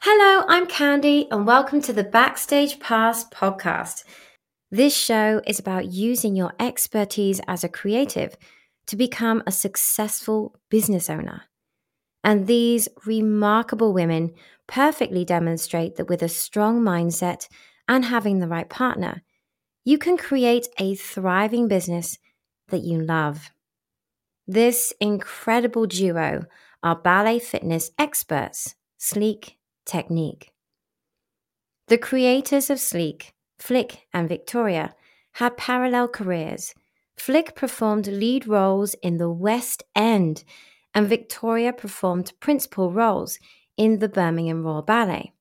Hello, I'm Candy, and welcome to the Backstage Pass podcast. This show is about using your expertise as a creative to become a successful business owner. And these remarkable women perfectly demonstrate that with a strong mindset and having the right partner, you can create a thriving business that you love. This incredible duo are ballet fitness experts, Sleek technique. The creators of Sleek, Flik, and Victoria had parallel careers. Flik performed lead roles in the West End, and Victoria performed principal roles in the Birmingham Royal Ballet.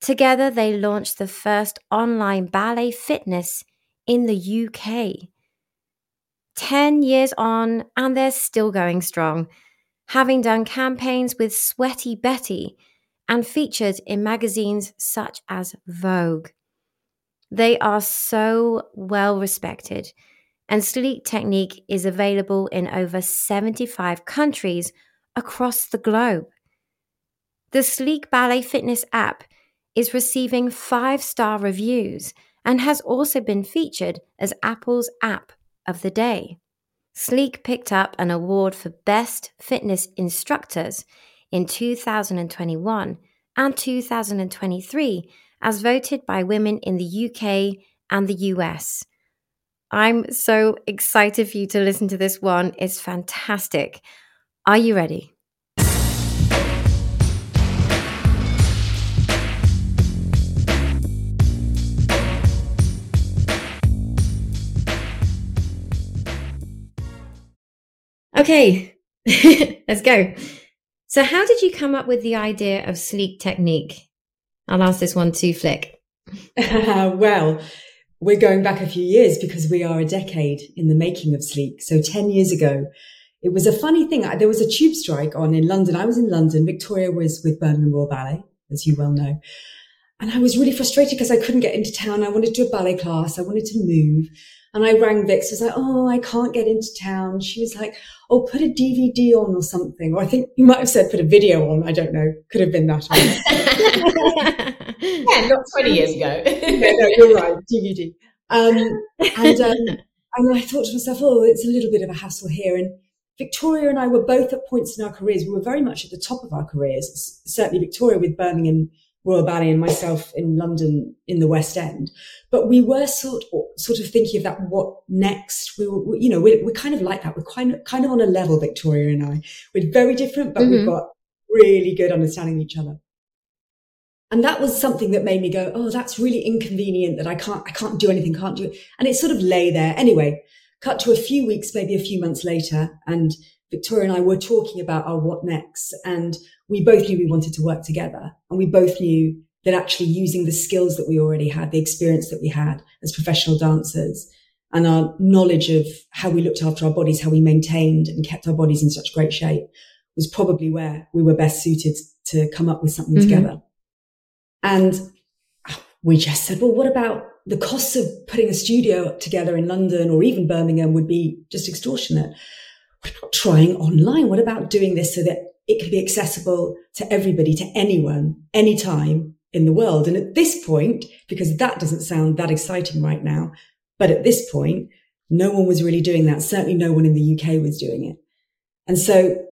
Together, they launched the first online ballet fitness in the UK. 10 years on, and they're still going strong, having done campaigns with Sweaty Betty and featured in magazines such as Vogue. They are so well respected, and Sleek Technique is available in over 75 countries across the globe. The Sleek Ballet Fitness app is receiving five star reviews and has also been featured as Apple's app of the day. Sleek picked up an award for Best Fitness Instructors in 2021 and 2023 as voted by women in the UK and the US. I'm so excited for you to listen to this one. It's fantastic. Are you ready? Okay, let's go. So, how did you come up with the idea of sleek technique? I'll ask this one to Flik. well, we're going back a few years because we are a decade in the making of sleek. So, 10 years ago, it was a funny thing. There was a tube strike on in London. I was in London. Victoria was with Birmingham Royal Ballet, as you well know. And I was really frustrated because I couldn't get into town. I wanted to do a ballet class. I wanted to move. And I rang Vix. I was like, oh, I can't get into town. She was like, oh, put a DVD on or something. Or I think you might have said put a video on. I don't know. Could have been that. yeah, not 20 years ago. yeah, no, you're right. DVD. Um, and, um, and I thought to myself, oh, it's a little bit of a hassle here. And Victoria and I were both at points in our careers. We were very much at the top of our careers. Certainly Victoria with Birmingham Royal Ballet and myself in London in the West End. But we were sort sort of thinking of that. What next? We were, you know, we're, we're kind of like that. We're kind of kind of on a level, Victoria and I. We're very different, but mm-hmm. we've got really good understanding of each other. And that was something that made me go, oh, that's really inconvenient that I can't, I can't do anything, can't do it. And it sort of lay there. Anyway, cut to a few weeks, maybe a few months later, and Victoria and I were talking about our what next. And we both knew we wanted to work together and we both knew that actually using the skills that we already had, the experience that we had as professional dancers and our knowledge of how we looked after our bodies, how we maintained and kept our bodies in such great shape was probably where we were best suited to come up with something mm-hmm. together. And we just said, well, what about the costs of putting a studio together in London or even Birmingham would be just extortionate. What about trying online? What about doing this so that it can be accessible to everybody, to anyone, anytime in the world. And at this point, because that doesn't sound that exciting right now, but at this point, no one was really doing that. Certainly no one in the UK was doing it. And so,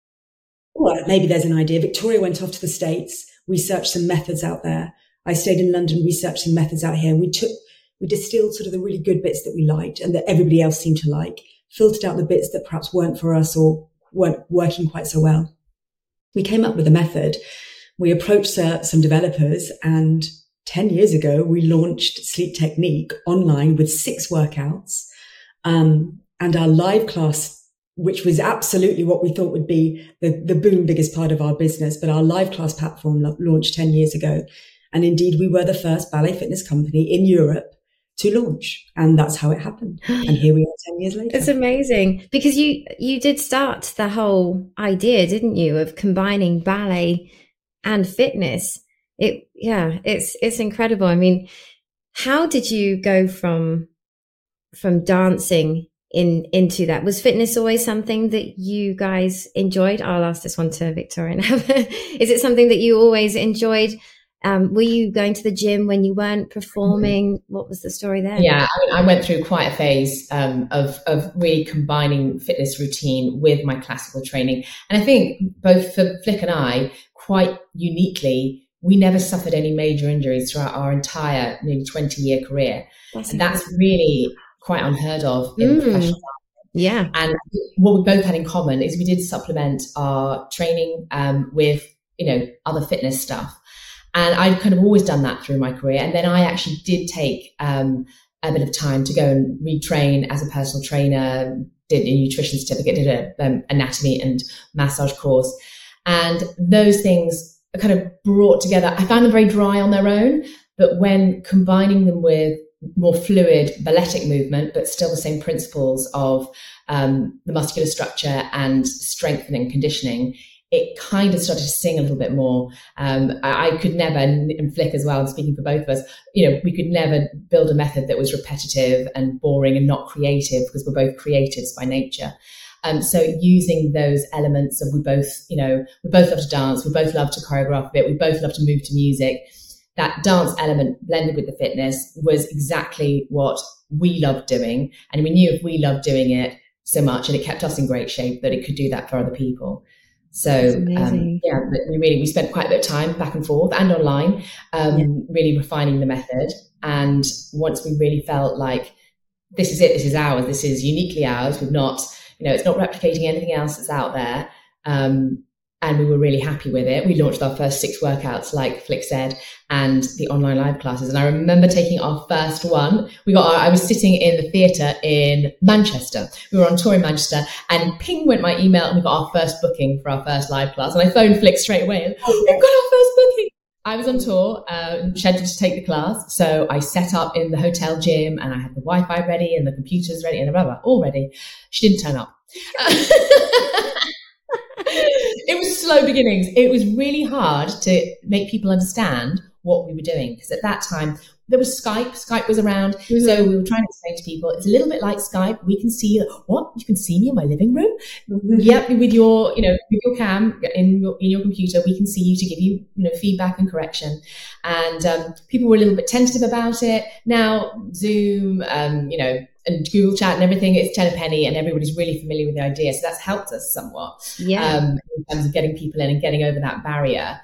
well, maybe there's an idea. Victoria went off to the States, researched some methods out there. I stayed in London, researched some methods out here, and we took, we distilled sort of the really good bits that we liked and that everybody else seemed to like, filtered out the bits that perhaps weren't for us or weren't working quite so well we came up with a method. We approached uh, some developers and 10 years ago, we launched Sleek Technique online with six workouts. Um, and our live class, which was absolutely what we thought would be the, the boom biggest part of our business, but our live class platform launched 10 years ago. And indeed, we were the first ballet fitness company in Europe to launch and that's how it happened and here we are 10 years later it's amazing because you you did start the whole idea didn't you of combining ballet and fitness it yeah it's it's incredible i mean how did you go from from dancing in into that. Was fitness always something that you guys enjoyed? I'll ask this one to Victoria. Is it something that you always enjoyed? Um, were you going to the gym when you weren't performing? What was the story there? Yeah, I, mean, I went through quite a phase um, of of really combining fitness routine with my classical training, and I think both for Flik and I, quite uniquely, we never suffered any major injuries throughout our entire nearly twenty year career, that's and that's really quite unheard of in mm. professional yeah. And what we both had in common is we did supplement our training um, with, you know, other fitness stuff. And I'd kind of always done that through my career. And then I actually did take um, a bit of time to go and retrain as a personal trainer, did a nutrition certificate, did an um, anatomy and massage course. And those things are kind of brought together. I found them very dry on their own, but when combining them with more fluid balletic movement, but still the same principles of um, the muscular structure and strengthening conditioning, it kind of started to sing a little bit more. Um, I, I, could never, and Flik as well, speaking for both of us, you know, we could never build a method that was repetitive and boring and not creative because we're both creatives by nature. Um, so using those elements of we both, you know, we both love to dance, we both love to choreograph a bit, we both love to move to music. That dance element blended with the fitness was exactly what we loved doing. And we knew if we loved doing it so much and it kept us in great shape that it could do that for other people. So um, yeah, we really we spent quite a bit of time back and forth and online, um, yeah. really refining the method. And once we really felt like this is it, this is ours, this is uniquely ours. We've not, you know, it's not replicating anything else that's out there. Um, and we were really happy with it. We launched our first six workouts, like Flik said, and the online live classes. And I remember taking our first one. We got our, I was sitting in the theatre in Manchester. We were on tour in Manchester, and ping went my email, and we got our first booking for our first live class. And I phoned Flik straight away. And, oh, we've got our first booking. I was on tour, uh, scheduled to take the class. So I set up in the hotel gym and I had the Wi Fi ready and the computers ready and the blah, blah, all ready. She didn't turn up. it was slow beginnings. It was really hard to make people understand what we were doing because at that time there was Skype. Skype was around, mm-hmm. so we were trying to explain to people it's a little bit like Skype. We can see what you can see me in my living room. Mm-hmm. Yep, with your you know with your cam in your in your computer, we can see you to give you you know feedback and correction. And um, people were a little bit tentative about it. Now Zoom, um, you know, and Google Chat and everything, it's ten a penny, and everybody's really familiar with the idea. So that's helped us somewhat, yeah, um, in terms of getting people in and getting over that barrier.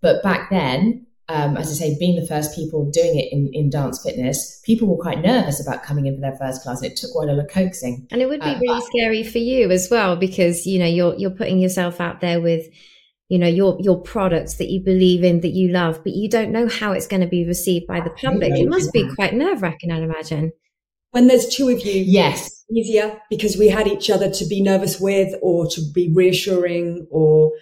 But back then, um, as I say, being the first people doing it in, in dance fitness, people were quite nervous about coming in for their first class. And it took quite a lot of coaxing. And it would be uh, really but, scary for you as well, because, you know, you're, you're putting yourself out there with, you know, your, your products that you believe in, that you love, but you don't know how it's going to be received by the public. It must be quite nerve wracking, I'd imagine. When there's two of you, yes, easier because we had each other to be nervous with or to be reassuring or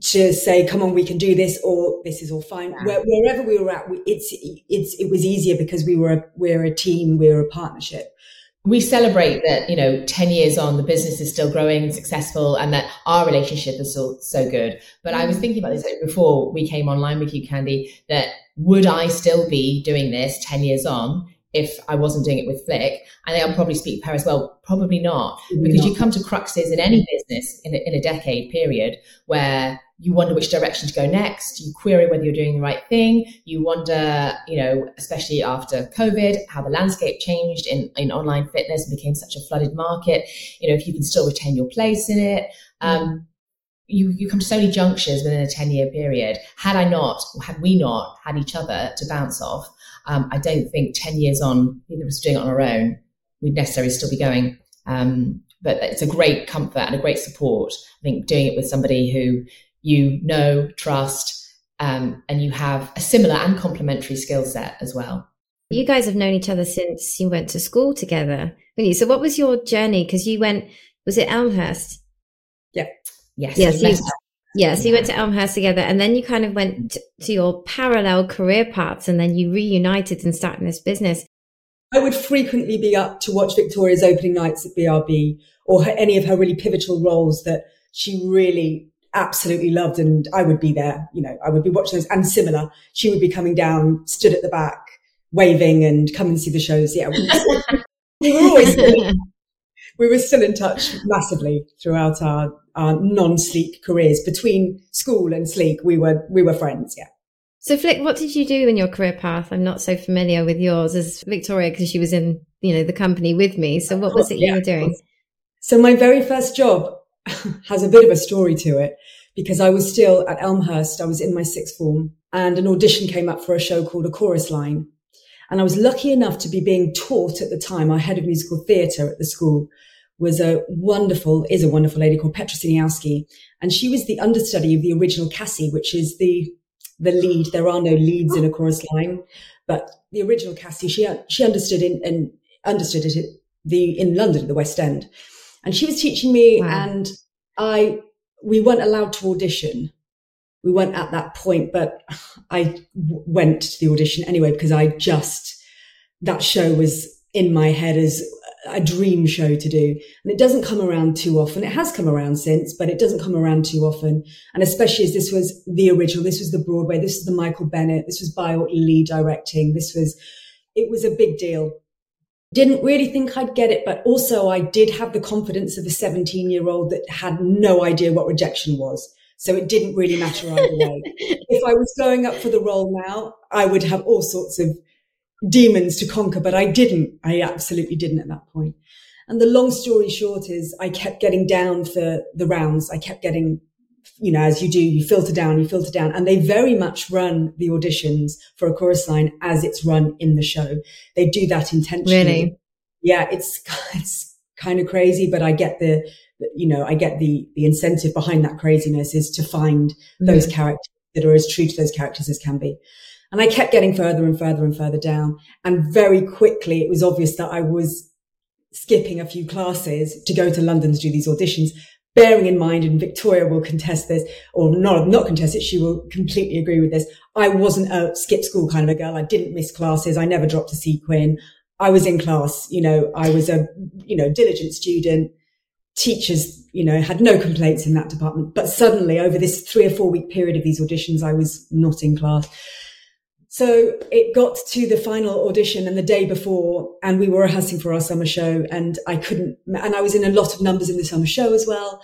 to say, come on, we can do this, or this is all fine. Yeah. Where, wherever we were at, we, it's, it's, it was easier because we were, a, we're a team, we're a partnership. We celebrate that, you know, 10 years on, the business is still growing and successful and that our relationship is so, so good. But I was mm. thinking about this before we came online with you, Candy, that would I still be doing this 10 years on? If I wasn't doing it with Flik. I think I'll probably speak her as well. Probably not, because not. you come to cruxes in any business in a, in a decade period where you wonder which direction to go next. You query whether you're doing the right thing. You wonder, you know, especially after COVID, how the landscape changed in, in online fitness and became such a flooded market. You know, if you can still retain your place in it. Um, you, you come to so many junctures within a 10 year period. Had I not, had we not had each other to bounce off, um, I don't think 10 years on, either of us doing it on our own, we'd necessarily still be going. Um, but it's a great comfort and a great support. I think doing it with somebody who you know, trust, um, and you have a similar and complementary skill set as well. You guys have known each other since you went to school together, you? So, what was your journey? Because you went, was it Elmhurst? Yeah. Yes. Yes. You, yeah. So you went to Elmhurst together, and then you kind of went to, your parallel career paths, and then you reunited and started this business. I would frequently be up to watch Victoria's opening nights at BRB or her, any of her really pivotal roles that she really absolutely loved. And I would be there, you know, I would be watching those and similar. She would be coming down, stood at the back, waving and come and see the shows. Yeah. We were always, we were still in touch massively throughout our, our non-sleek careers. Between school and sleek, we were we were friends. Yeah. So, Flik, what did you do in your career path? I'm not so familiar with yours as Victoria because she was in, you know, the company with me. So, what was it you were doing? So, my very first job has a bit of a story to it because I was still at Elmhurst. I was in my sixth form and an audition came up for a show called A Chorus Line. And I was lucky enough to be being taught at the time. Our head of musical theatre at the school was a wonderful, is a wonderful lady called Petra Siniawski. And she was the understudy of the original Cassie, which is the the lead. There are no leads in a chorus line, but the original Cassie, she she understood in and understood it the in London at the West End, and she was teaching me, wow. and I we weren't allowed to audition. We weren't at that point, but I went to the audition anyway because I just that show was in my head as a dream show to do. And it doesn't come around too often. It has come around since, but it doesn't come around too often. And especially as this was the original, this was the Broadway, this is the Michael Bennett, this was Baayork Lee directing. This was, it was a big deal. Didn't really think I'd get it, but also I did have the confidence of a 17 year old that had no idea what rejection was. So it didn't really matter either way. if I was going up for the role now, I would have all sorts of demons to conquer, but I didn't. I absolutely didn't at that point. And the long story short is I kept getting down for the rounds. I kept getting, you know, as you do, you filter down, you filter down. And they very much run the auditions for a chorus line as it's run in the show. They do that intentionally. Really? Yeah, it's, it's kind of crazy, but I get the, you know, I get the, the incentive behind that craziness is to find mm. those characters that are as true to those characters as can be. And I kept getting further and further and further down. And very quickly, it was obvious that I was skipping a few classes to go to London to do these auditions, bearing in mind, and Victoria will contest this, or not, not contest it, she will completely agree with this. I wasn't a skip school kind of a girl. I didn't miss classes. I never dropped a sequin. I was in class. You know, I was a, you know, diligent student. Teachers, you know, had no complaints in that department. But suddenly over this three or four week period of these auditions, I was not in class. So it got to the final audition and the day before, and we were rehearsing for our summer show, and I couldn't, and I was in a lot of numbers in the summer show as well,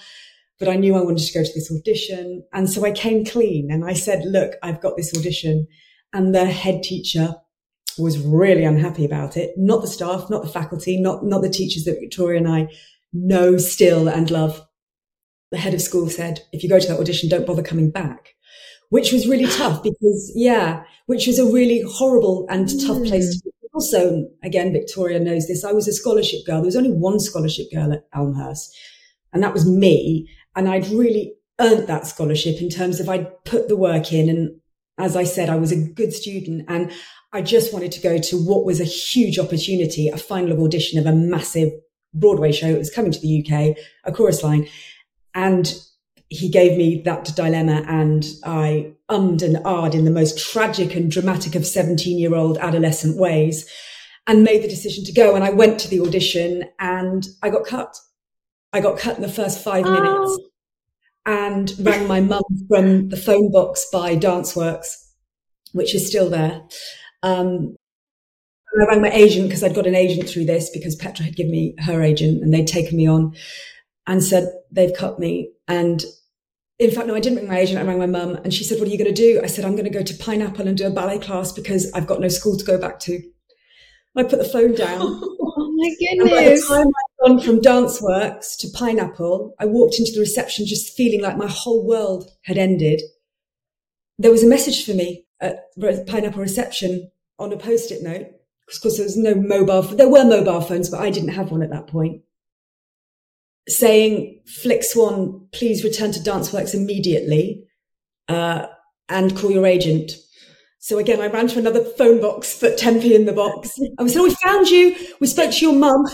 but I knew I wanted to go to this audition. And so I came clean and I said, look, I've got this audition. And the head teacher was really unhappy about it. Not the staff, not the faculty, not, not the teachers that Victoria and I know still and love. The head of school said, if you go to that audition, don't bother coming back which was really tough because, yeah, which was a really horrible and tough mm. place to be. Also, again, Victoria knows this. I was a scholarship girl. There was only one scholarship girl at Elmhurst, and that was me. And I'd really earned that scholarship in terms of I'd put the work in. And as I said, I was a good student and I just wanted to go to what was a huge opportunity, a final audition of a massive Broadway show. It was coming to the UK, a chorus line. And he gave me that dilemma and I ummed and ahed in the most tragic and dramatic of 17 year old adolescent ways and made the decision to go. And I went to the audition and I got cut. I got cut in the first five oh. minutes and rang my mum from the phone box by Danceworks, which is still there. Um, I rang my agent because I'd got an agent through this because Petra had given me her agent and they'd taken me on and said, they've cut me. And in fact, no, I didn't ring my agent. I rang my mum and she said, what are you going to do? I said, I'm going to go to Pineapple and do a ballet class because I've got no school to go back to. I put the phone down. oh my goodness. And by the time I'd gone from Danceworks to Pineapple, I walked into the reception just feeling like my whole world had ended. There was a message for me at Pineapple reception on a post-it note. Of course, there was no mobile. There were mobile phones, but I didn't have one at that point saying, Flik Swan, please return to Danceworks immediately uh, and call your agent. So again, I ran to another phone box, put 10p in the box. I said, oh, we found you. We spoke to your mum.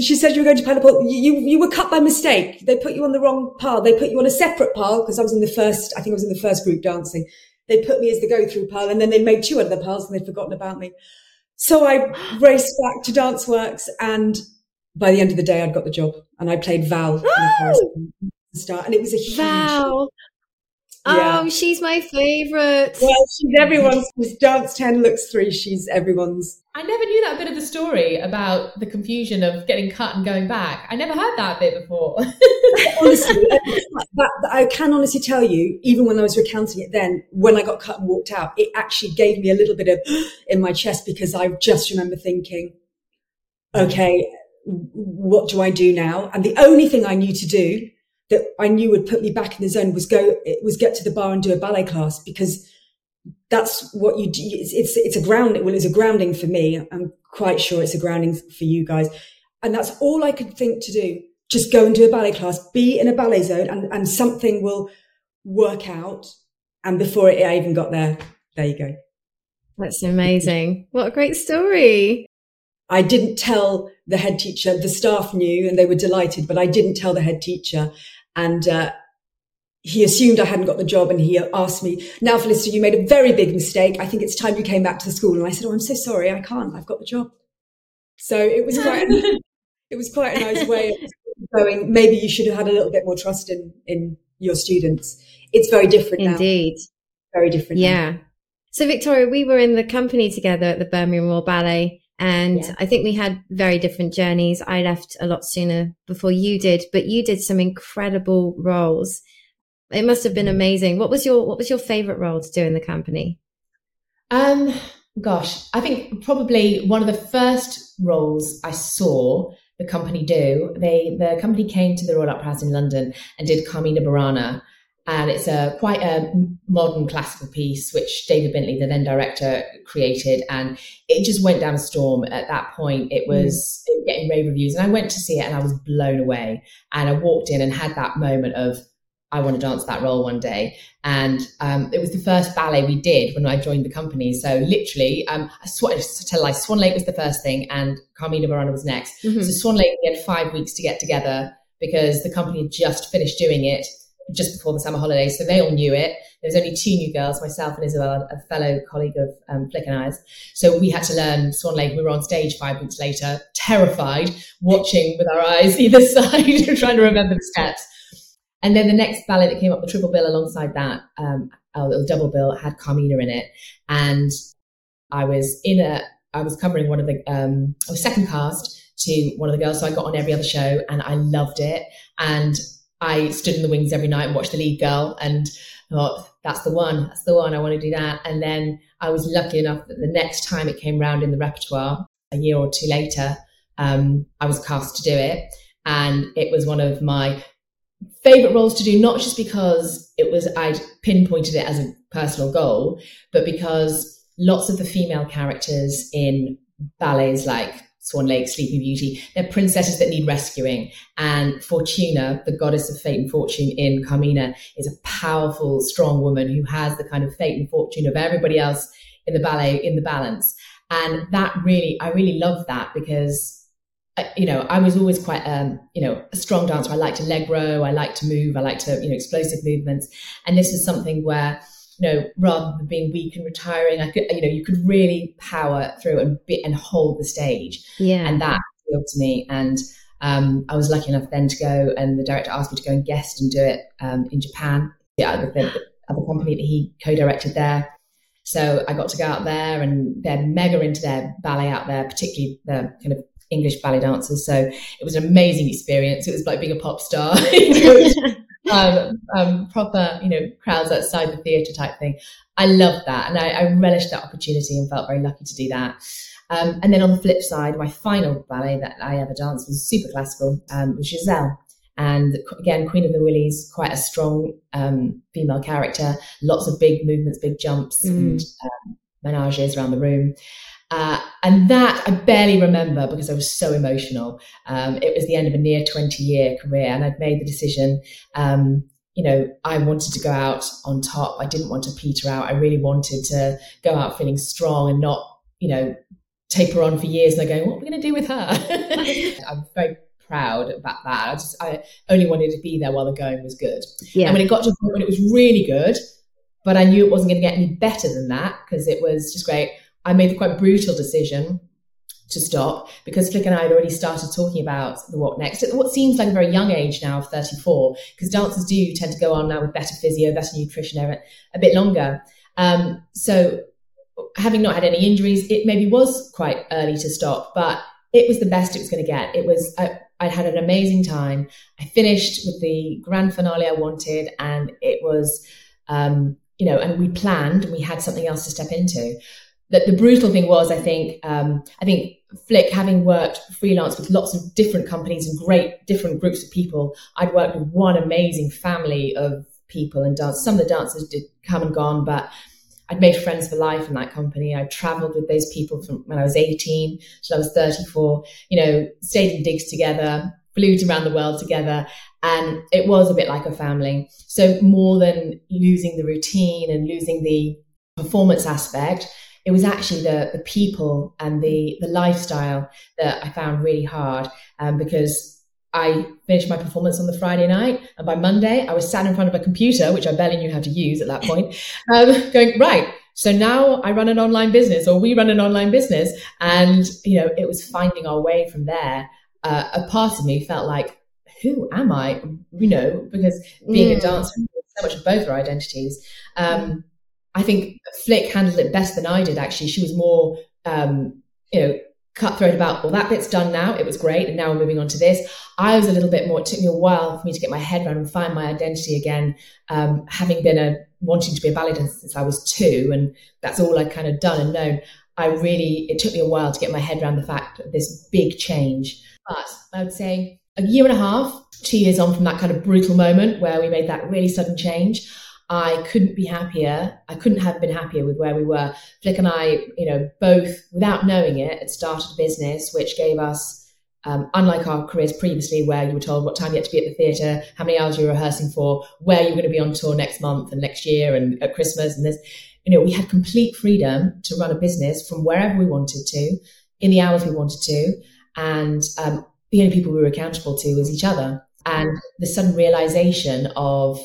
She said you were going to Pineapple. You, you were cut by mistake. They put you on the wrong pile. They put you on a separate pile because I was in the first, I think I was in the first group dancing. They put me as the go through pile and then they made two other piles and they'd forgotten about me. So I raced back to Danceworks, and by the end of the day, I'd got the job and I played Val oh! start, and it was a huge. Val. Yeah. Oh, she's my favorite. Well, she's everyone's. Dance ten looks three. She's everyone's I never knew that bit of the story about the confusion of getting cut and going back. I never heard that bit before. honestly, that, that, I can honestly tell you, even when I was recounting it then, when I got cut and walked out, it actually gave me a little bit of in my chest because I just remember thinking, okay, what do I do now? And the only thing I knew to do that I knew would put me back in the zone was go, it was get to the bar and do a ballet class because that's what you do. It's, it's, it's a ground. It well, it's a grounding for me. I'm quite sure it's a grounding for you guys. And that's all I could think to do. Just go and do a ballet class, be in a ballet zone and, and something will work out. And before it, I even got there, there you go. That's amazing. What a great story. I didn't tell the head teacher. The staff knew and they were delighted, but I didn't tell the head teacher. And uh, he assumed I hadn't got the job and he asked me, now Felicity, you made a very big mistake. I think it's time you came back to the school. And I said, oh, I'm so sorry. I can't. I've got the job. So it was quite, it was quite a nice way of going. Maybe you should have had a little bit more trust in, in your students. It's very different Indeed. Now. Indeed. Very different. Yeah. Now. So Victoria, we were in the company together at the Birmingham Royal Ballet and yeah. I think we had very different journeys. I left a lot sooner before you did, but you did some incredible roles. It must have been amazing. What was your what was your favorite role to do in the company? Um gosh, I think probably one of the first roles I saw the company do. They the company came to the Royal Opera House in London and did Carmina Burana and it's a quite a modern classical piece which David Bintley, the then director, created, and it just went down a storm. At that point, it mm. was, mm. it was getting rave reviews, and I went to see it, and I was blown away. And I walked in and had that moment of, I want to dance that role one day. And um, it was the first ballet we did when I joined the company. So literally, um, I sw- to tell a lie, Swan Lake was the first thing, and Carmina Burana was next. Mm-hmm. So Swan Lake, we had five weeks to get together because the company had just finished doing it just before the summer holidays. So they all knew it. There was only two new girls, myself and Isabel, a fellow colleague of um, Flik and I's. So we had to learn Swan Lake. We were on stage five weeks later, terrified, watching with our eyes either side, trying to remember the steps. And then the next ballet that came up, the triple bill alongside that, um, a little double bill, had Carmina in it. And I was in a, I was covering one of the, um, I was second cast to one of the girls. So I got on every other show and I loved it. And I stood in the wings every night and watched the lead girl and thought, that's the one, that's the one, I want to do that. And then I was lucky enough that the next time it came round in the repertoire, a year or two later, um, I was cast to do it. And it was one of my favorite roles to do, not just because it was, I'd pinpointed it as a personal goal, but because lots of the female characters in ballets like Swan Lake, Sleeping Beauty. They're princesses that need rescuing. And Fortuna, the goddess of fate and fortune in Carmina, is a powerful, strong woman who has the kind of fate and fortune of everybody else in the ballet in the balance. And that really, I really love that because you know, I was always quite, um, you know, a strong dancer. I like Allegro. I like to move. I like to, you know, explosive movements. And this is something where you know, rather than being weak and retiring, I could, you know, you could really power through and be, and hold the stage. Yeah. And that appealed to me. And um, I was lucky enough then to go, and the director asked me to go and guest and do it um, in Japan. Yeah, with the, the other company that he co-directed there. So I got to go out there, and they're mega into their ballet out there, particularly the kind of English ballet dancers. So it was an amazing experience. It was like being a pop star. um, um, proper, you know, crowds outside the theatre type thing. I loved that, and I, I, relished that opportunity and felt very lucky to do that. Um, and then on the flip side, my final ballet that I ever danced was super classical, um, was Giselle. And again, Queen of the Wilis, quite a strong um, female character, lots of big movements, big jumps, mm. and um, manèges around the room. Uh, and that I barely remember because I was so emotional. Um, it was the end of a near 20 year career, and I'd made the decision. Um, you know, I wanted to go out on top. I didn't want to peter out. I really wanted to go out feeling strong and not, you know, taper on for years. And I go, what are we going to do with her? I'm very proud about that. I just, I only wanted to be there while the going was good. Yeah. And when it got to a point when it was really good, but I knew it wasn't going to get any better than that because it was just great. I made the quite brutal decision to stop because Flik and I had already started talking about the what next at what seems like a very young age now of 34, because dancers do tend to go on now with better physio, better nutrition a bit longer. Um, so having not had any injuries, it maybe was quite early to stop, but it was the best it was going to get. It was, I, I had an amazing time. I finished with the grand finale I wanted, and it was, um, you know, and we planned and we had something else to step into. That the brutal thing was, I think, um, I think Flik, having worked freelance with lots of different companies and great different groups of people, I'd worked with one amazing family of people and dance. Some of the dancers did come and gone, but I'd made friends for life in that company. I traveled with those people from when I was 18 till I was 34, you know, stayed in digs together, flew around the world together. And it was a bit like a family. So more than losing the routine and losing the performance aspect, it was actually the, the people and the, the lifestyle that I found really hard um, because I finished my performance on the Friday night, and by Monday, I was sat in front of a computer, which I barely knew how to use at that point, um, going, right, so now I run an online business, or we run an online business. And, you know, it was finding our way from there. Uh, a part of me felt like, who am I? You know, because being mm. a dancer, so much of both our identities. Um, I think Flik handled it best than I did, actually. She was more, um, you know, cutthroat about, well, that bit's done now. It was great. And now we're moving on to this. I was a little bit more, it took me a while for me to get my head around and find my identity again. Um, having been a, wanting to be a ballet dancer since I was two, and that's all I'd kind of done and known. I really, it took me a while to get my head around the fact of this big change. But I would say a year and a half, two years on from that kind of brutal moment where we made that really sudden change, I couldn't be happier. I couldn't have been happier with where we were. Flik and I, you know, both without knowing it, had started a business which gave us, um, unlike our careers previously, where you were told what time you had to be at the theatre, how many hours you were rehearsing for, where you're going to be on tour next month and next year and at Christmas and this. You know, we had complete freedom to run a business from wherever we wanted to, in the hours we wanted to, and um, the only people we were accountable to was each other. And the sudden realization of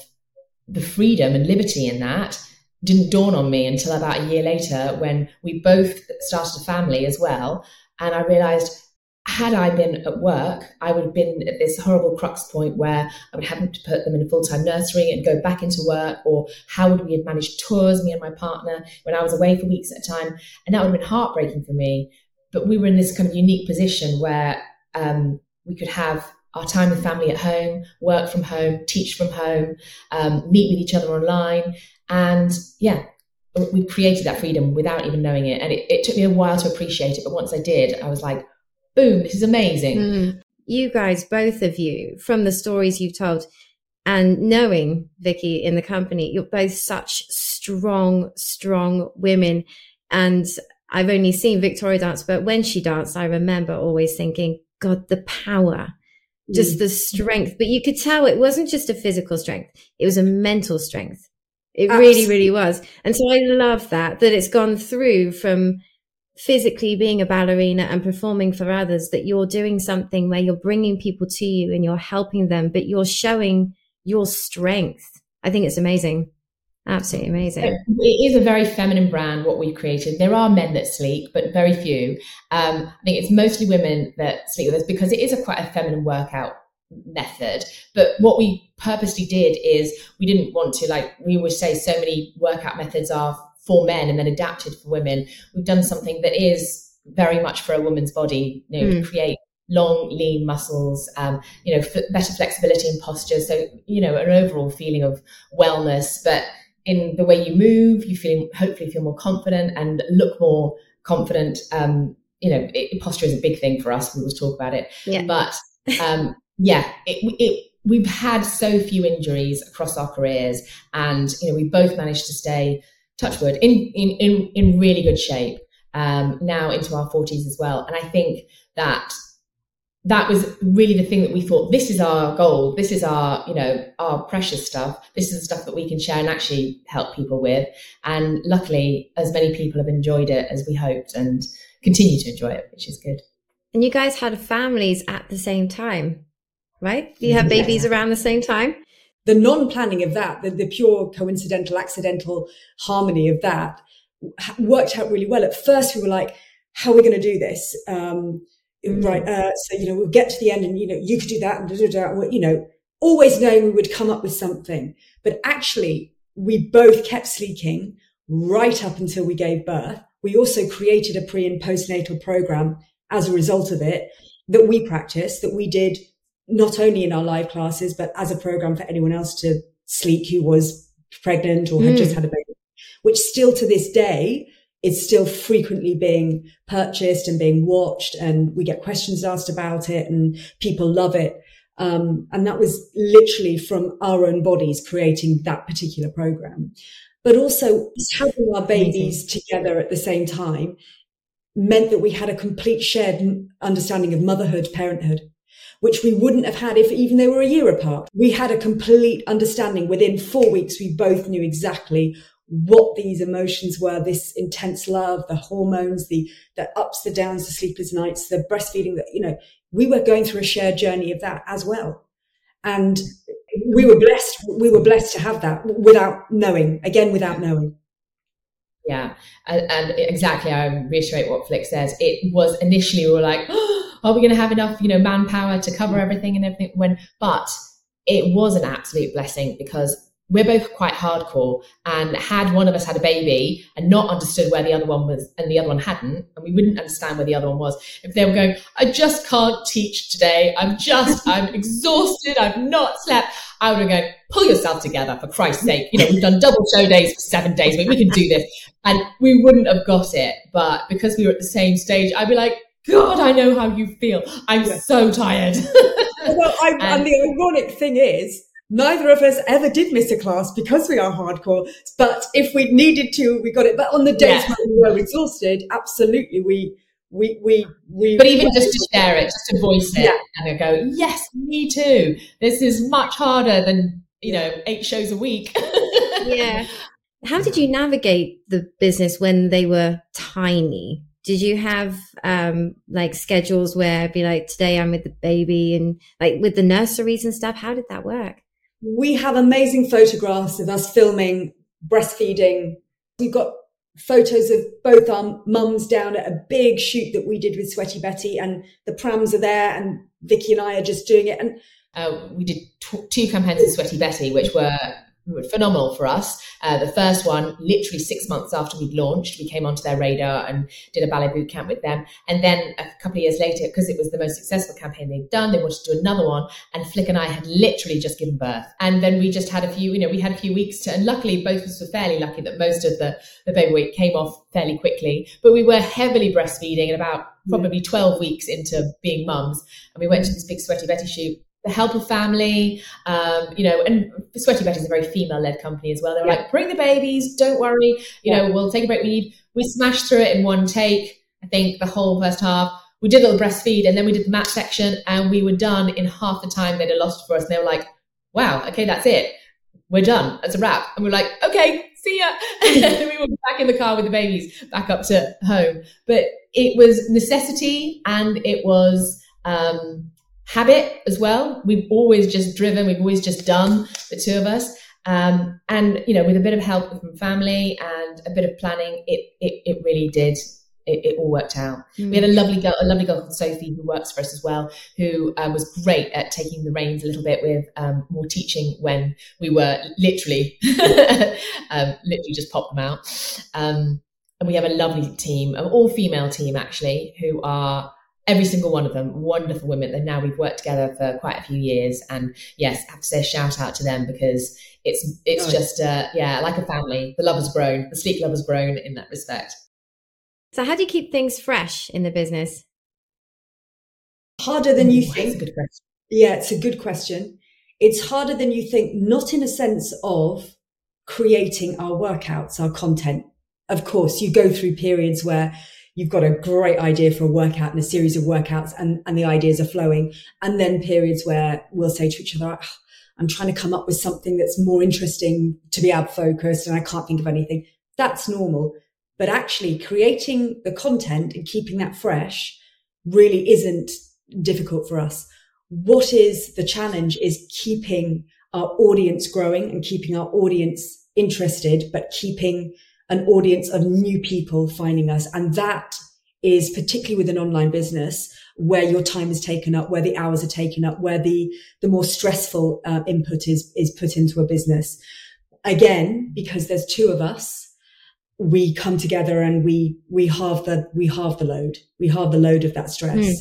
the freedom and liberty in that didn't dawn on me until about a year later when we both started a family as well. And I realized had I been at work, I would have been at this horrible crux point where I would have to put them in a full time nursery and go back into work, or how would we have managed tours, me and my partner, when I was away for weeks at a time? And that would have been heartbreaking for me. But we were in this kind of unique position where um, we could have our time with family at home, work from home, teach from home, um, meet with each other online. And yeah, we created that freedom without even knowing it. And it, it, took me a while to appreciate it. But once I did, I was like, boom, this is amazing. Mm. You guys, both of you, from the stories you've told and knowing Vicky in the company, you're both such strong, strong women. And I've only seen Victoria dance, but when she danced, I remember always thinking, God, the power just mm. the strength. But you could tell it wasn't just a physical strength, it was a mental strength. It Absolutely. really, really was. And so I love that, that it's gone through from physically being a ballerina and performing for others, that you're doing something where you're bringing people to you and you're helping them, but you're showing your strength. I think it's amazing. Absolutely amazing. It is a very feminine brand, what we've created. There are men that sleek, but very few. Um, I think it's mostly women that sleek with us because it is a quite a feminine workout method. But what we purposely did is we didn't want to, like we always say, so many workout methods are for men and then adapted for women. We've done something that is very much for a woman's body, you know, mm. to create long, lean muscles, um, you know, f- better flexibility and posture. So, you know, an overall feeling of wellness, but in the way you move, you feel hopefully feel more confident and look more confident. Um, you know, it, posture is a big thing for us. We always talk about it, yeah. but um, yeah, it, it, we've had so few injuries across our careers, and you know, we both managed to stay touchwood in in in, in really good shape um, now into our forties as well. And I think that that was really the thing that we thought this is our goal this is our you know our precious stuff this is the stuff that we can share and actually help people with. And luckily as many people have enjoyed it as we hoped and continue to enjoy it which is good. And you guys had families at the same time right? You had babies yeah. around the same time? The non-planning of that the, the pure coincidental accidental harmony of that worked out really well. At first we were like how are we going to do this? Um, Right. Uh, so, you know, we'll get to the end and, you know, you could do that and, da, da, da, you know, always knowing we would come up with something. But actually, we both kept sleeking. right up until we gave birth. We also created a pre and postnatal program as a result of it that we practiced, that we did not only in our live classes, but as a program for anyone else to sleek who was pregnant or had mm. just had a baby, which still to this day is still frequently being purchased and being watched. And we get questions asked about it and people love it. Um, and that was literally from our own bodies creating that particular program. But also having our babies together at the same time meant that we had a complete shared understanding of motherhood, parenthood, which we wouldn't have had if even they were a year apart. We had a complete understanding within four weeks. We both knew exactly what these emotions were, this intense love, the hormones, the, the ups, the downs, the sleepless nights, the breastfeeding that, you know, we were going through a shared journey of that as well. And we were blessed. We were blessed to have that without knowing, again, without knowing. Yeah. And, and exactly, I reiterate what Flik says. It was initially, we were like, oh, are we going to have enough, you know, manpower to cover everything and everything? When, but it was an absolute blessing because we're both quite hardcore and had one of us had a baby and not understood where the other one was and the other one hadn't and we wouldn't understand where the other one was. If they were going i just can't teach today. I'm just i'm exhausted. I've not slept i would have gone pull yourself together for christ's sake. You know we've done double show days for seven days. We can do this. And we wouldn't have got it but because we were at the same stage i'd be like god i know how you feel. I'm so tired. Well, and, and the ironic thing is Neither of us ever did miss a class because we are hardcore. But if we needed to, we got it. But on the days yeah. when we were exhausted, absolutely, we we we we. But even just to share it, just to voice it, yeah. and go, yes, me too. This is much harder than you know eight shows a week. yeah. How did you navigate the business when they were tiny? Did you have um, like schedules where I'd be like, today I'm with the baby and like with the nurseries and stuff? How did that work? We have amazing photographs of us filming breastfeeding. We've got photos of both our mums down at a big shoot that we did with Sweaty Betty, and the prams are there, and Vicky and I are just doing it. And uh, we did t- two campaigns with Sweaty Betty, which were phenomenal for us. Uh, the first one, literally six months after we'd launched, we came onto their radar and did a ballet boot camp with them. And then a couple of years later, because it was the most successful campaign they'd done, they wanted to do another one. And Flik and I had literally just given birth. And then we just had a few, you know, we had a few weeks to, and luckily both of us were fairly lucky that most of the, the baby weight came off fairly quickly. But we were heavily breastfeeding and about probably 12 weeks into being mums. And we went to this big Sweaty Betty shoot the Helper family, um, you know, and Sweaty Betty is a very female led company as well. They were yeah. like, bring the babies, don't worry, you yeah. know, we'll take a break. We need, we smashed through it in one take. I think the whole first half. We did a little breastfeed and then we did the match section and we were done in half the time they'd lost for us. And they were like, wow, okay, that's it. We're done. That's a wrap. And we're like, okay, see ya. and we were back in the car with the babies back up to home. But it was necessity and it was, um, habit as well. We've always just driven, we've always just done, the two of us. Um, and, you know, with a bit of help from family and a bit of planning, it, it, it really did. It, it, all worked out. Mm. We had a lovely girl, a lovely girl called Sophie who works for us as well, who um, was great at taking the reins a little bit with um, more teaching when we were literally, um, literally just pop them out. Um, and we have a lovely team, an all female team actually, who are every single one of them wonderful women. And now we've worked together for quite a few years. And yes I have to say a shout out to them because it's it's oh. just uh, yeah like a family. The love has grown. The sleek love has grown in that respect. So how do you keep things fresh in the business? Harder than you Ooh, think. good question. yeah it's a good question. It's harder than you think not in a sense of creating our workouts our content. Of course you go through periods where you've got a great idea for a workout and a series of workouts and, and the ideas are flowing. And then periods where we'll say to each other, oh, I'm trying to come up with something that's more interesting to be ab focused and I can't think of anything. That's normal. But actually creating the content and keeping that fresh really isn't difficult for us. What is the challenge is keeping our audience growing and keeping our audience interested, but keeping an audience of new people finding us. And that is particularly with an online business where your time is taken up, where the hours are taken up, where the, the more stressful uh, input is, is put into a business. Again, because there's two of us, we come together and we we halve the we halve the load. We halve the load of that stress. Mm.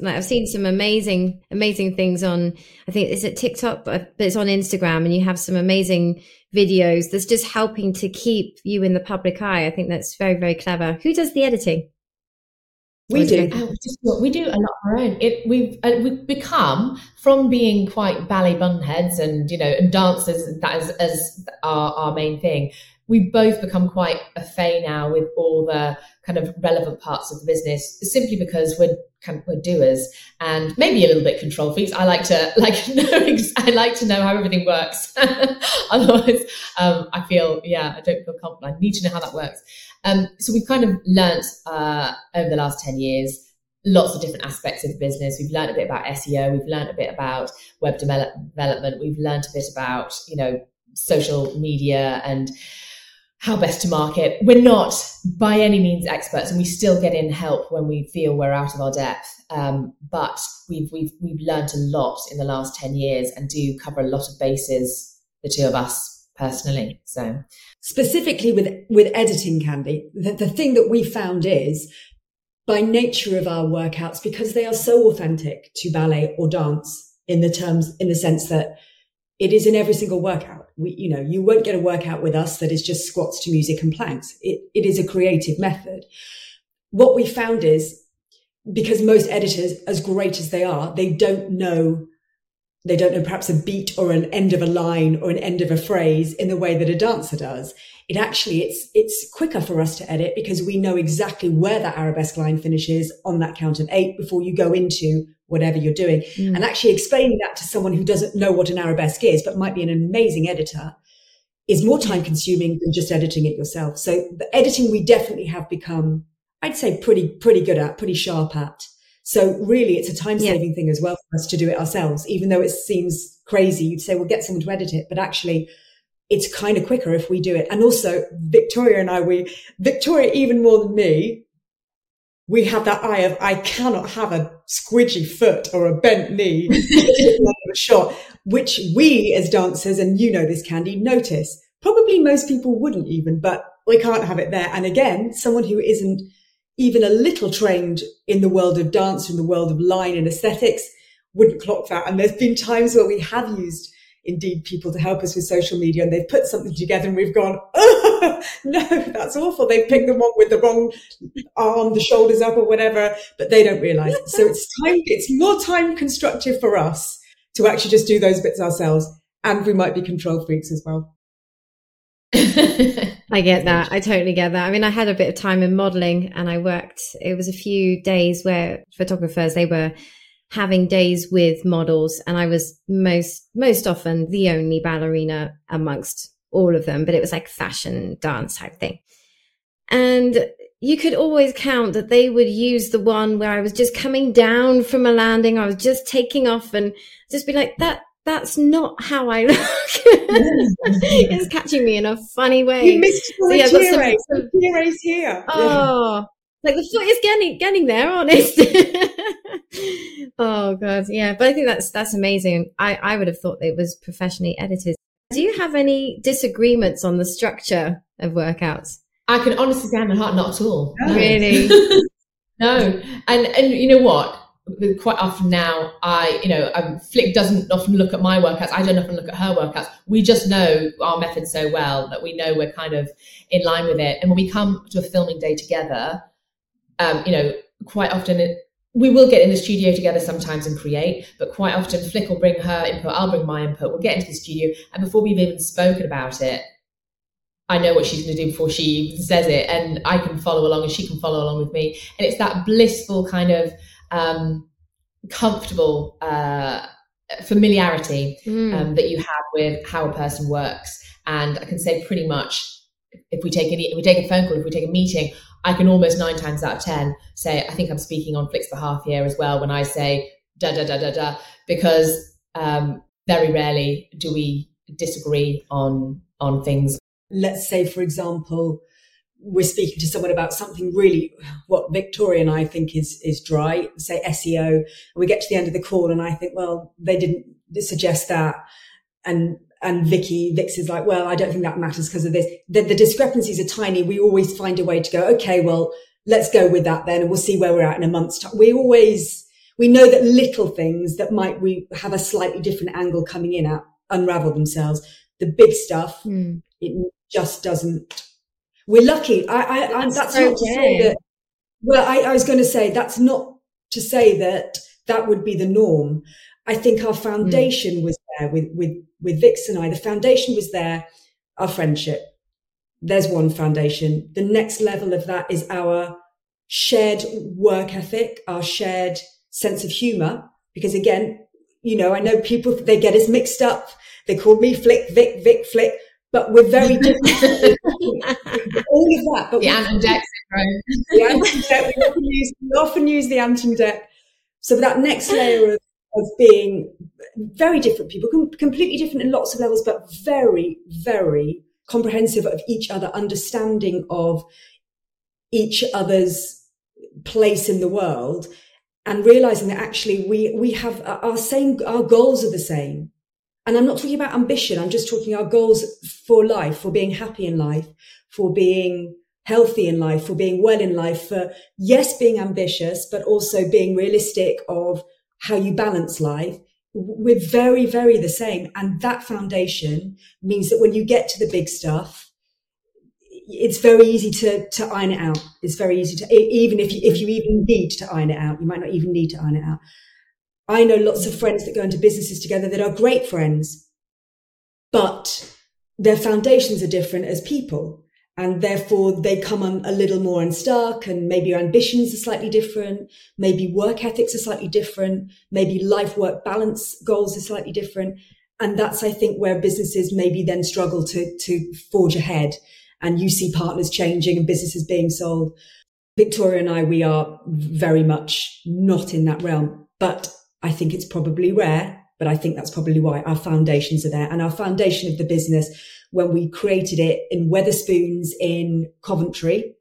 Like I've seen some amazing, amazing things on. I think is it TikTok, but it's on Instagram, and you have some amazing videos that's just helping to keep you in the public eye. I think that's very, very clever. Who does the editing? We do. Oh, we do a lot of our own. It, we've uh, we've become from being quite ballet bunheads and you know and dancers that is as our, our main thing we both become quite a fay now with all the kind of relevant parts of the business simply because we're of, we're doers and maybe a little bit control freaks. I like to like know I like to know how everything works. Otherwise, um, I feel yeah I don't feel confident. I need to know how that works. Um, so we've kind of learnt uh, over the last ten years lots of different aspects of the business. We've learned a bit about SEO. We've learned a bit about web development. We've learned a bit about you know social media and how best to market. We're not by any means experts, and we still get in help when we feel we're out of our depth. Um, but we've we've we've learned a lot in the last ten years, and do cover a lot of bases. The two of us personally. So specifically with with editing, Candy, the, the thing that we found is by nature of our workouts, because they are so authentic to ballet or dance in the terms in the sense that it is in every single workout. We, you know, you won't get a workout with us that is just squats to music and planks. It, it is a creative method. What we found is because most editors, as great as they are, they don't know, they don't know perhaps a beat or an end of a line or an end of a phrase in the way that a dancer does. It actually, it's, it's quicker for us to edit because we know exactly where that arabesque line finishes on that count of eight before you go into whatever you're doing. Mm. And actually explaining that to someone who doesn't know what an arabesque is, but might be an amazing editor is more time consuming than just editing it yourself. So the editing we definitely have become, I'd say pretty, pretty good at, pretty sharp at. So really it's a time saving yeah. thing as well for us to do it ourselves, even though it seems crazy. You'd say, well, get someone to edit it, but actually it's kind of quicker if we do it. And also Victoria and I, we, Victoria, even more than me, we have that eye of I cannot have a squidgy foot or a bent knee a shot, which we as dancers, and you know this, Candy, notice. Probably most people wouldn't even, but we can't have it there. And again, someone who isn't even a little trained in the world of dance, in the world of line and aesthetics, wouldn't clock that. And there's been times where we have used indeed people to help us with social media and they've put something together and we've gone, oh, no, that's awful. They've picked them up with the wrong arm, the shoulders up or whatever, but they don't realize. so it's time, it's more time constructive for us to actually just do those bits ourselves. And we might be control freaks as well. I get that. I totally get that. I mean, I had a bit of time in modeling and I worked, it was a few days where photographers, they were having days with models and I was most most often the only ballerina amongst all of them, but it was like fashion dance type thing. And you could always count that they would use the one where I was just coming down from a landing, I was just taking off and just be like, that that's not how I look. it's catching me in a funny way. You missed so yeah, some, race. Some, race here. Oh, like the foot is getting getting there, honest. oh god, yeah. But I think that's that's amazing. I I would have thought it was professionally edited. Do you have any disagreements on the structure of workouts? I can honestly say, my heart, not at all. Oh. No. Really? no. And and you know what? Quite often now, I you know, um, Flik doesn't often look at my workouts. I don't often look at her workouts. We just know our method so well that we know we're kind of in line with it. And when we come to a filming day together, um, you know, quite often it, we will get in the studio together sometimes and create, but quite often Flik will bring her input, I'll bring my input, we'll get into the studio, and before we've even spoken about it, I know what she's going to do before she says it, and I can follow along and she can follow along with me. And it's that blissful kind of um, comfortable uh, familiarity mm. um, that you have with how a person works. And I can say pretty much if we take any, if we take a phone call, if we take a meeting, I can almost nine times out of 10 say, I think I'm speaking on Flik's behalf here as well when I say da da da da da, because um, very rarely do we disagree on on things. Let's say, for example, we're speaking to someone about something really what Victoria and I think is is dry, say SEO, and we get to the end of the call and I think, well, they didn't suggest that. And and Vicky, Vix is like, well, I don't think that matters because of this. The, the discrepancies are tiny. We always find a way to go, okay, well, let's go with that then and we'll see where we're at in a month's time. We always, we know that little things that might we have a slightly different angle coming in at unravel themselves. The big stuff, mm. it just doesn't. We're lucky. I, I, that's, that's so not to say that. Well, I, I was going to say that's not to say that that would be the norm. I think our hmm. foundation mm. was there with with with Vix and I. The foundation was there. Our friendship, there's one foundation. The next level of that is our shared work ethic, our shared sense of humor. Because again, you know, I know people, they get us mixed up. They call me Flik, Vic, Vic, Flik, but we're very different. All of that. But the Ant and Dec syndrome. The we often use, we often use the Ant and Dec. So that next layer of, of being very different people, completely different in lots of levels, but very, very comprehensive of each other, understanding of each other's place in the world and realizing that actually we, we have our same, our goals are the same. And I'm not talking about ambition. I'm just talking our goals for life, for being happy in life, for being healthy in life, for being well in life, for yes, being ambitious, but also being realistic of how you balance life we're very, very the same. And that foundation means that when you get to the big stuff, it's very easy to, to iron it out. It's very easy to, even if you, if you even need to iron it out, you might not even need to iron it out. I know lots of friends that go into businesses together that are great friends, but their foundations are different as people and therefore they come on a little more unstuck and maybe your ambitions are slightly different maybe work ethics are slightly different maybe life work balance goals are slightly different and that's i think where businesses maybe then struggle to to forge ahead and you see partners changing and businesses being sold. Victoria and i we are very much not in that realm but i think it's probably rare but i think that's probably why our foundations are there and our foundation of the business when we created it in Wetherspoons in Coventry.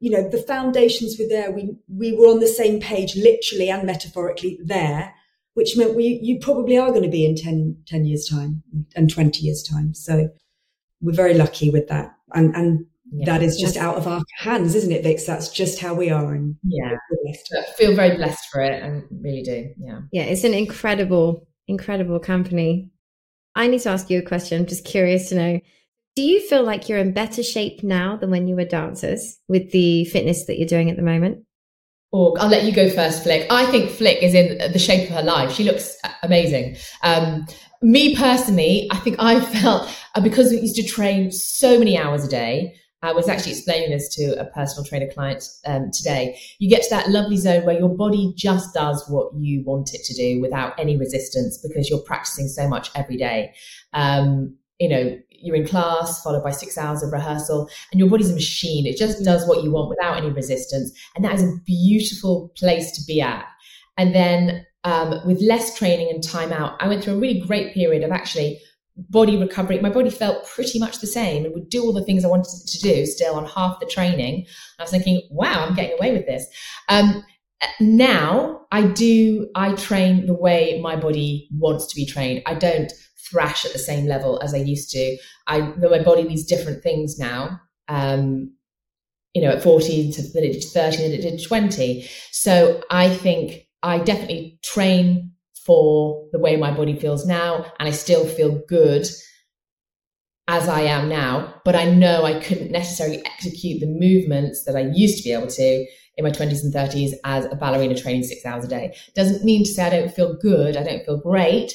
You know, the foundations were there. We, we were on the same page, literally and metaphorically there, which meant we, you probably are going to be in 10, 10 years time and 20 years time. So we're very lucky with that. And, and yeah, that is just out of our hands, isn't it, Vix? That's just how we are. And yeah, feel very blessed for it. and really do. Yeah. Yeah. It's an incredible, incredible company. I need to ask you a question. I'm just curious to know do you feel like you're in better shape now than when you were dancers with the fitness that you're doing at the moment? Or I'll let you go first, Flik. I think Flik is in the shape of her life. She looks amazing. Um, me personally, I think I felt uh, because we used to train so many hours a day. I was actually explaining this to a personal trainer client um, today. You get to that lovely zone where your body just does what you want it to do without any resistance because you're practicing so much every day. Um, you know, you're in class, followed by six hours of rehearsal, and your body's a machine. It just does what you want without any resistance. And that is a beautiful place to be at. And then um, with less training and time out, I went through a really great period of actually body recovery. My body felt pretty much the same and would do all the things I wanted to do still on half the training. I was thinking, wow, I'm getting away with this. Um, now I do, I train the way my body wants to be trained. I don't thrash at the same level as I used to. I know my body needs different things now. Um, you know, at 14 to it did 30 than it did 20. So I think I definitely train for the way my body feels now, and I still feel good as I am now. But I know I couldn't necessarily execute the movements that I used to be able to in my 20s and 30s as a ballerina training six hours a day. Doesn't mean to say I don't feel good, I don't feel great.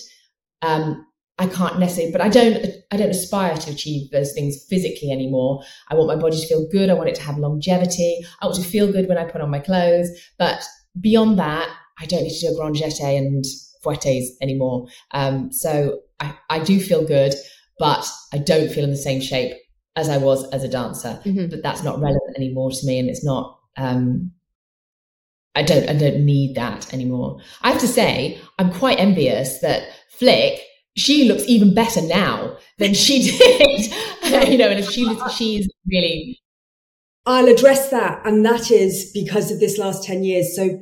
Um, I can't necessarily, but I don't, I don't aspire to achieve those things physically anymore. I want my body to feel good. I want it to have longevity. I want to feel good when I put on my clothes. But beyond that, I don't need to do a grand jeté and fouettes anymore. Um, so I, I do feel good, but I don't feel in the same shape as I was as a dancer. Mm-hmm. But that's not relevant anymore to me, and it's not. Um, I don't. I don't need that anymore. I have to say, I'm quite envious that Flik she looks even better now than she did. you know, and she she's really. I'll address that, and that is because of this last ten years. So,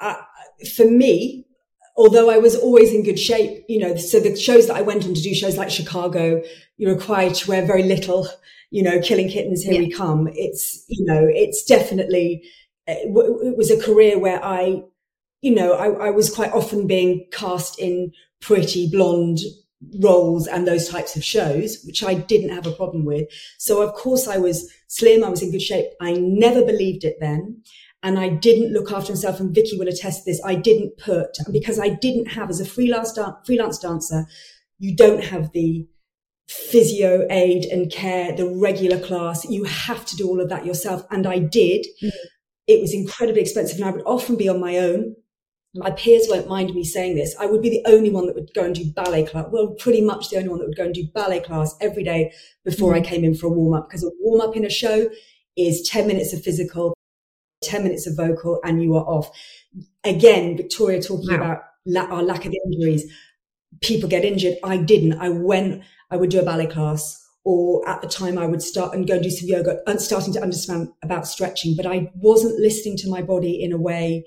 uh, for me, although I was always in good shape, you know, so the shows that I went on to do shows like Chicago, you're required to wear very little, you know, killing kittens, here yeah. we come. It's, you know, it's definitely, uh, it was a career where I, you know, I, I was quite often being cast in pretty blonde roles and those types of shows, which I didn't have a problem with. So of course I was slim. I was in good shape. I never believed it then and I didn't look after myself. And Vicky will attest this. I didn't put because I didn't have as a freelance freelance dancer. You don't have the physio aid and care, the regular class. You have to do all of that yourself, and I did. Mm-hmm. It was incredibly expensive, and I would often be on my own. My peers won't mind me saying this. I would be the only one that would go and do ballet class. Well, pretty much the only one that would go and do ballet class every day before mm-hmm. I came in for a warm up because a warm up in a show is 10 minutes of physical, 10 minutes of vocal and you are off. Again, Victoria talking wow. about la- our lack of injuries. People get injured. I didn't. I went, I would do a ballet class or at the time I would start and go and do some yoga and starting to understand about stretching, but I wasn't listening to my body in a way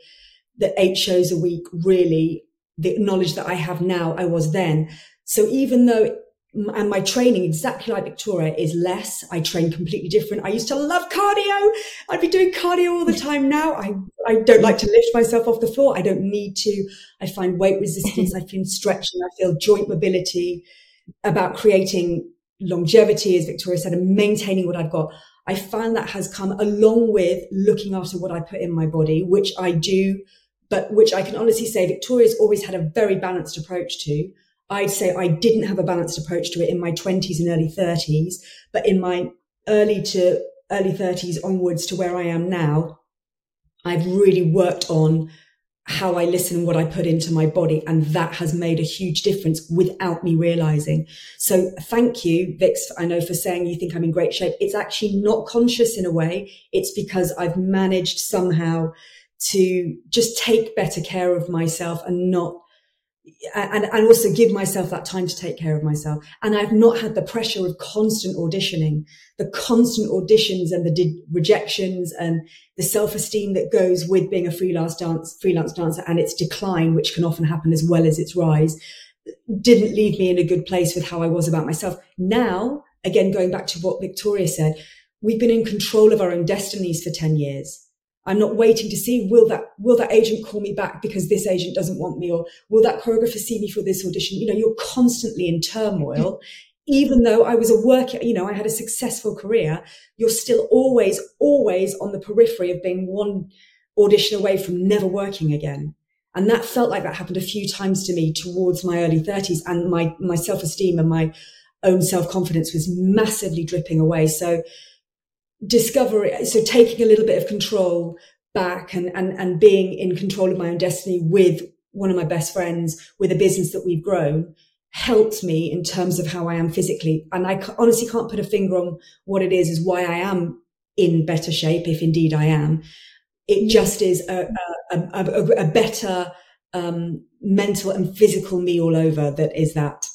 that eight shows a week really the knowledge that I have now, I was then. So even though and my training, exactly like Victoria, is less. I train completely different. I used to love cardio. I'd be doing cardio all the time now. I, I don't like to lift myself off the floor. I don't need to. I find weight resistance. I feel stretching. I feel joint mobility about creating longevity, as Victoria said, and maintaining what I've got. I find that has come along with looking after what I put in my body, which I do, but which I can honestly say Victoria's always had a very balanced approach to. I'd say I didn't have a balanced approach to it in my 20s and early 30s, but in my early to early 30s onwards to where I am now, I've really worked on how I listen, what I put into my body. And that has made a huge difference without me realizing. So thank you, Vix, I know for saying you think I'm in great shape. It's actually not conscious in a way. It's because I've managed somehow to just take better care of myself and not and, and also give myself that time to take care of myself. And I've not had the pressure of constant auditioning, the constant auditions and the de- rejections and the self-esteem that goes with being a freelance dance, freelance dancer and its decline, which can often happen as well as its rise, didn't leave me in a good place with how I was about myself. Now, again, going back to what Victoria said, we've been in control of our own destinies for 10 years. I'm not waiting to see will that will that agent call me back because this agent doesn't want me, or will that choreographer see me for this audition? You know, you're constantly in turmoil. Even though I was a worker, you know, I had a successful career, you're still always, always on the periphery of being one audition away from never working again. And that felt like that happened a few times to me towards my early 30s and my, my self-esteem and my own self-confidence was massively dripping away. So discovery so taking a little bit of control back and, and and being in control of my own destiny with one of my best friends with a business that we've grown helped me in terms of how I am physically. And I honestly can't put a finger on what it is is why I am in better shape if indeed I am. It just is a, a, a, a better um, mental and physical me all over that is that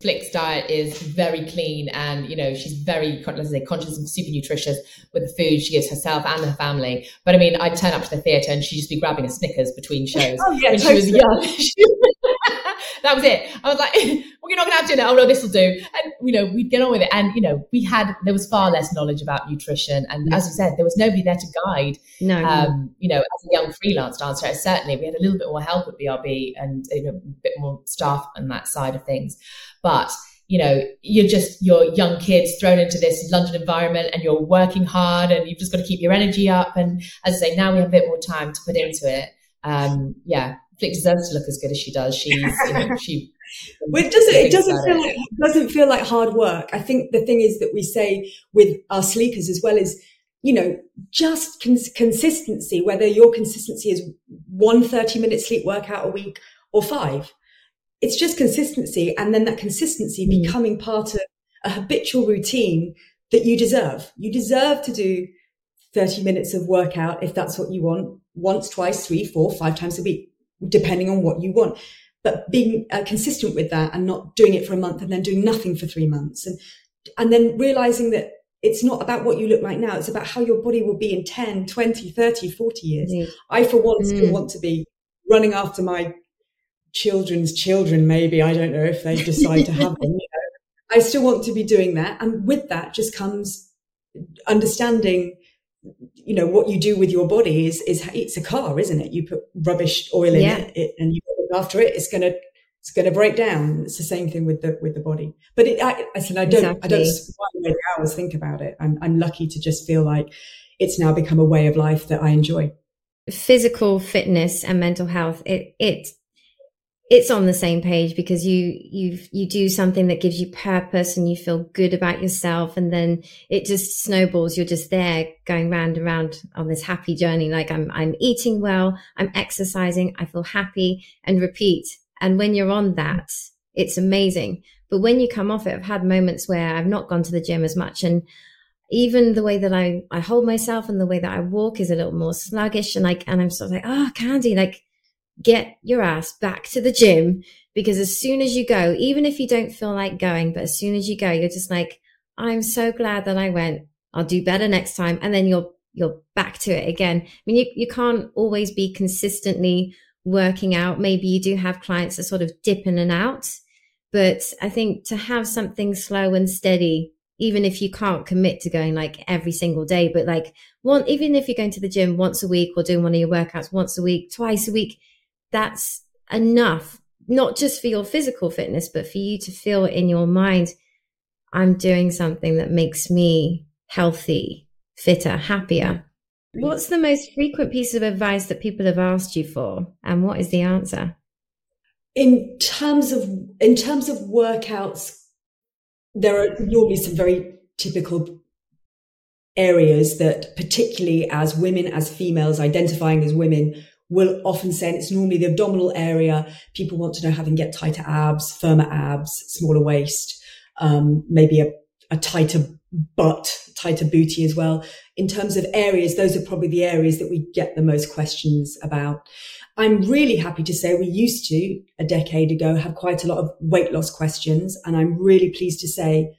Flik's diet is very clean and, you know, she's very, let's say, conscious and super nutritious with the food she gives herself and her family. But I mean, I'd turn up to the theatre and she'd just be grabbing a Snickers between shows oh, yeah, when totally. she was young. that was it. I was like, well, you're not going to have dinner. Oh, no, this will do. And, you know, we'd get on with it. And, you know, we had, there was far less knowledge about nutrition. And as you said, there was nobody there to guide. No. Um, you know, as a young freelance dancer, certainly we had a little bit more help at BRB and, you know, a bit more staff on that side of things. But you know, you're just you're young kids thrown into this London environment and you're working hard and you've just got to keep your energy up. And as I say, now we have a bit more time to put into it. Um, yeah, Flik deserves to look as good as she does. She's, you know, she. well, it doesn't. It doesn't feel it. like it doesn't feel like hard work. I think the thing is that we say with our sleepers as well is, you know, just cons- consistency. Whether your consistency is one 30 minute sleek workout a week or five, it's just consistency and then that consistency mm. becoming part of a habitual routine that you deserve. You deserve to do 30 minutes of workout if that's what you want once, twice, three, four, five times a week, depending on what you want. But being uh, consistent with that and not doing it for a month and then doing nothing for three months and, and then realizing that it's not about what you look like now. It's about how your body will be in 10, 20, 30, 40 years. Mm. I, for one, mm. still want to be running after my children's children, maybe. I don't know if they decide to have them. You know. I still want to be doing that. And with that just comes understanding, you know, what you do with your body is, is it's a car, isn't it? You put rubbish oil in yeah. it, and you look after it. It's going to, it's going to break down. It's the same thing with the, with the body. But it, I, I said, I don't, exactly. I don't hours think about it. I'm, I'm lucky to just feel like it's now become a way of life that I enjoy. Physical fitness and mental health, it, it it's on the same page because you you you do something that gives you purpose and you feel good about yourself and then it just snowballs. You're just there going round and round on this happy journey. Like i'm i'm eating well i'm exercising i feel happy and repeat. And when you're on that it's amazing. But when you come off it i've had moments where i've not gone to the gym as much and even the way that I, I hold myself and the way that I walk is a little more sluggish and like and I'm sort of like, oh Candy, like get your ass back to the gym because as soon as you go, even if you don't feel like going, but as soon as you go, you're just like, I'm so glad that I went. I'll do better next time. And then you're, you're back to it again. I mean, you, you can't always be consistently working out. Maybe you do have clients that sort of dip in and out, but I think to have something slow and steady, even if you can't commit to going like every single day, but like one, even if you're going to the gym once a week or doing one of your workouts once a week, twice a week, that's enough, not just for your physical fitness, but for you to feel in your mind, I'm doing something that makes me healthy, fitter, happier. Mm. What's the most frequent piece of advice that people have asked you for? And what is the answer? In terms of in terms of workouts, there are normally some very typical areas that particularly as women, as females, identifying as women, will often say, and it's normally the abdominal area. People want to know how they can get tighter abs, firmer abs, smaller waist, um, maybe a, a tighter butt, tighter booty as well. In terms of areas, those are probably the areas that we get the most questions about. I'm really happy to say we used to a decade ago have quite a lot of weight loss questions. And I'm really pleased to say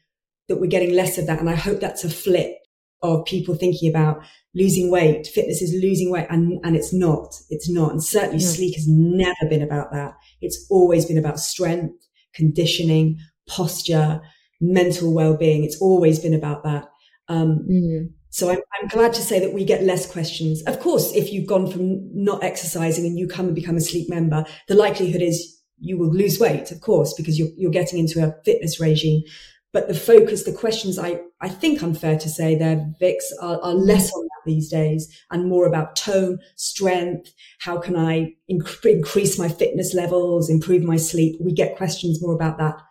that we're getting less of that. And I hope that's a flip of people thinking about losing weight. Fitness is losing weight and, and it's not. It's not. And certainly sleek has never been about that. It's always been about strength, conditioning, posture, mental well-being. It's always been about that. Um, mm. So I'm, I'm glad to say that we get less questions. Of course, if you've gone from not exercising and you come and become a sleek member, the likelihood is you will lose weight, of course, because you're, you're getting into a fitness regime. But the focus, the questions I, I think unfair to say there, Vix, are, are less on that these days and more about tone, strength. How can I inc- increase my fitness levels, improve my sleep? We get questions more about that.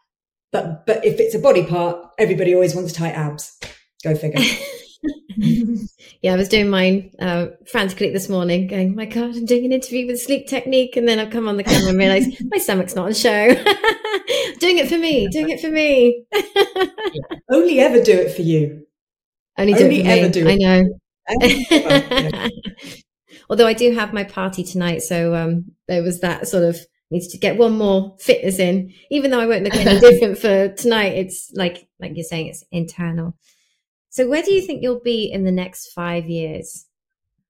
But, but if it's a body part, everybody always wants tight abs. Go figure. yeah, I was doing mine uh, frantically this morning, going, "My God, I'm doing an interview with Sleek Technique," and then I've come on the camera and realised my stomach's not on show. doing it for me, doing it for me. Only ever do it for you. Only, do Only ever me. do it. I know. Although I do have my party tonight, so um, there was that sort of needs to get one more fitness in. Even though I won't look any different for tonight, it's like like you're saying, it's internal. So where do you think you'll be in the next five years?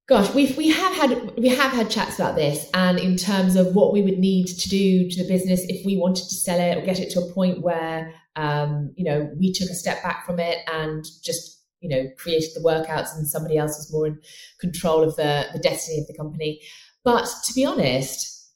Gosh, we we have had we have had chats about this, and in terms of what we would need to do to the business if we wanted to sell it or get it to a point where um, you know we took a step back from it and just you know created the workouts and somebody else was more in control of the the destiny of the company. But to be honest,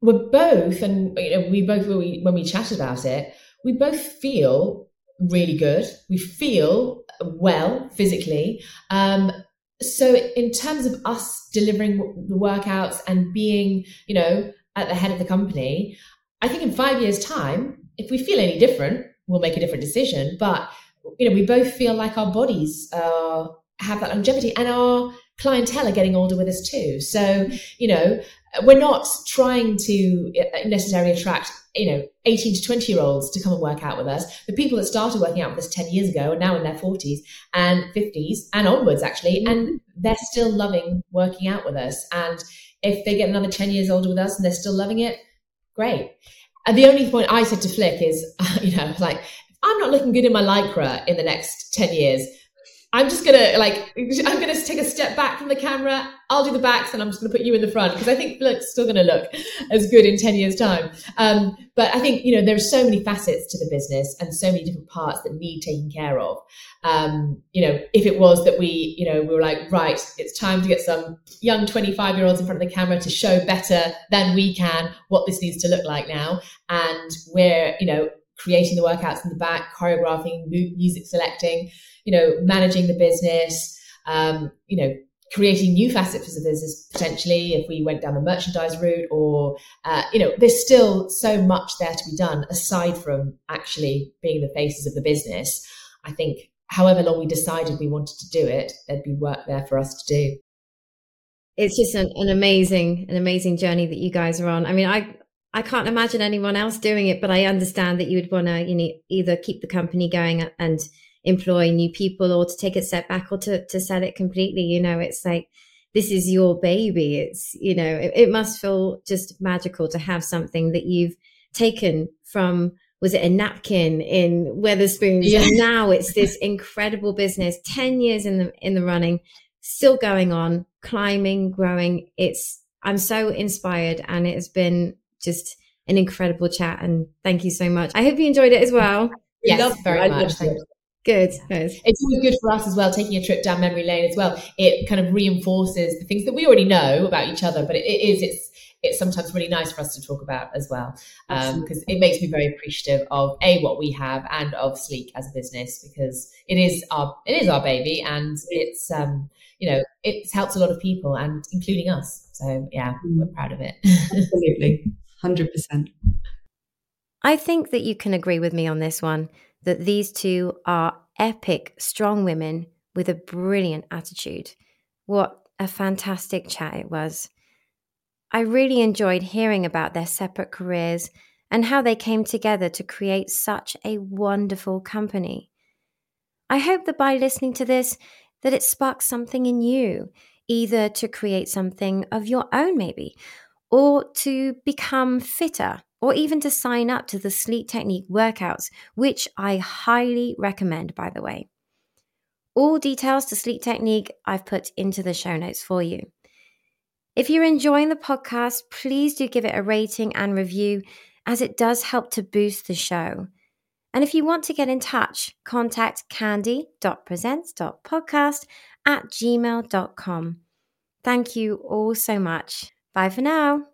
we're both, and you know, we both when we when we chatted about it, we both feel really good. We feel well physically. Um, so in terms of us delivering the workouts and being, you know, at the head of the company, I think in five years' time, if we feel any different, we'll make a different decision. But you know, we both feel like our bodies uh, have that longevity, and our clientele are getting older with us too. So you know, we're not trying to uh, necessarily attract you know 18 to 20 year olds to come and work out with us. The people that started working out with us 10 years ago are now in their 40s and 50s and onwards actually mm-hmm. and they're still loving working out with us. And if they get another 10 years older with us and they're still loving it great. And the only point i said to Flik is you know like i'm not looking good in my lycra in the next 10 years I'm just gonna like I'm gonna take a step back from the camera. I'll do the backs, and I'm just gonna put you in the front because I think it's still gonna look as good in ten years' time. Um, but I think you know there are so many facets to the business and so many different parts that need taking care of. Um, you know, if it was that we, you know, we were like, right, it's time to get some young 25 year olds in front of the camera to show better than we can what this needs to look like now, and we're, you know, creating the workouts in the back, choreographing, music selecting, you know, managing the business, um, you know, creating new facets of the business potentially if we went down the merchandise route or uh, you know there's still so much there to be done aside from actually being the faces of the business. I think however long we decided we wanted to do it there'd be work there for us to do. It's just an, an amazing an amazing journey that you guys are on. I mean i I can't imagine anyone else doing it, but I understand that you would want to, you know, either keep the company going and employ new people or to take a step back or to, to sell it completely. You know, it's like, this is your baby. It's, you know, it, it must feel just magical to have something that you've taken from, was it a napkin in Wetherspoons? Yeah. And now it's this incredible business, 10 years in the, in the running, still going on, climbing, growing. It's, I'm so inspired and it has been just an incredible chat. And thank you so much. I hope you enjoyed it as well. Yes, very much. Good, good. It's always good for us as well, taking a trip down memory lane as well. It kind of reinforces the things that we already know about each other, but it, it is, it's, it's sometimes really nice for us to talk about as well because um, it makes me very appreciative of a what we have and of sleek as a business because it is our it is our baby and it's um you know it's helped a lot of people and including us so yeah mm. we're proud of it absolutely 100% i think that you can agree with me on this one that these two are epic, strong women with a brilliant attitude. What a fantastic chat it was. I really enjoyed hearing about their separate careers and how they came together to create such a wonderful company. I hope that by listening to this that it sparks something in you, either to create something of your own maybe, or to become fitter or even to sign up to the Sleek Technique workouts, which I highly recommend, by the way. All details to Sleek Technique I've put into the show notes for you. If you're enjoying the podcast, please do give it a rating and review, as it does help to boost the show. And if you want to get in touch, contact candy.presents.podcast at gmail.com. Thank you all so much. Bye for now.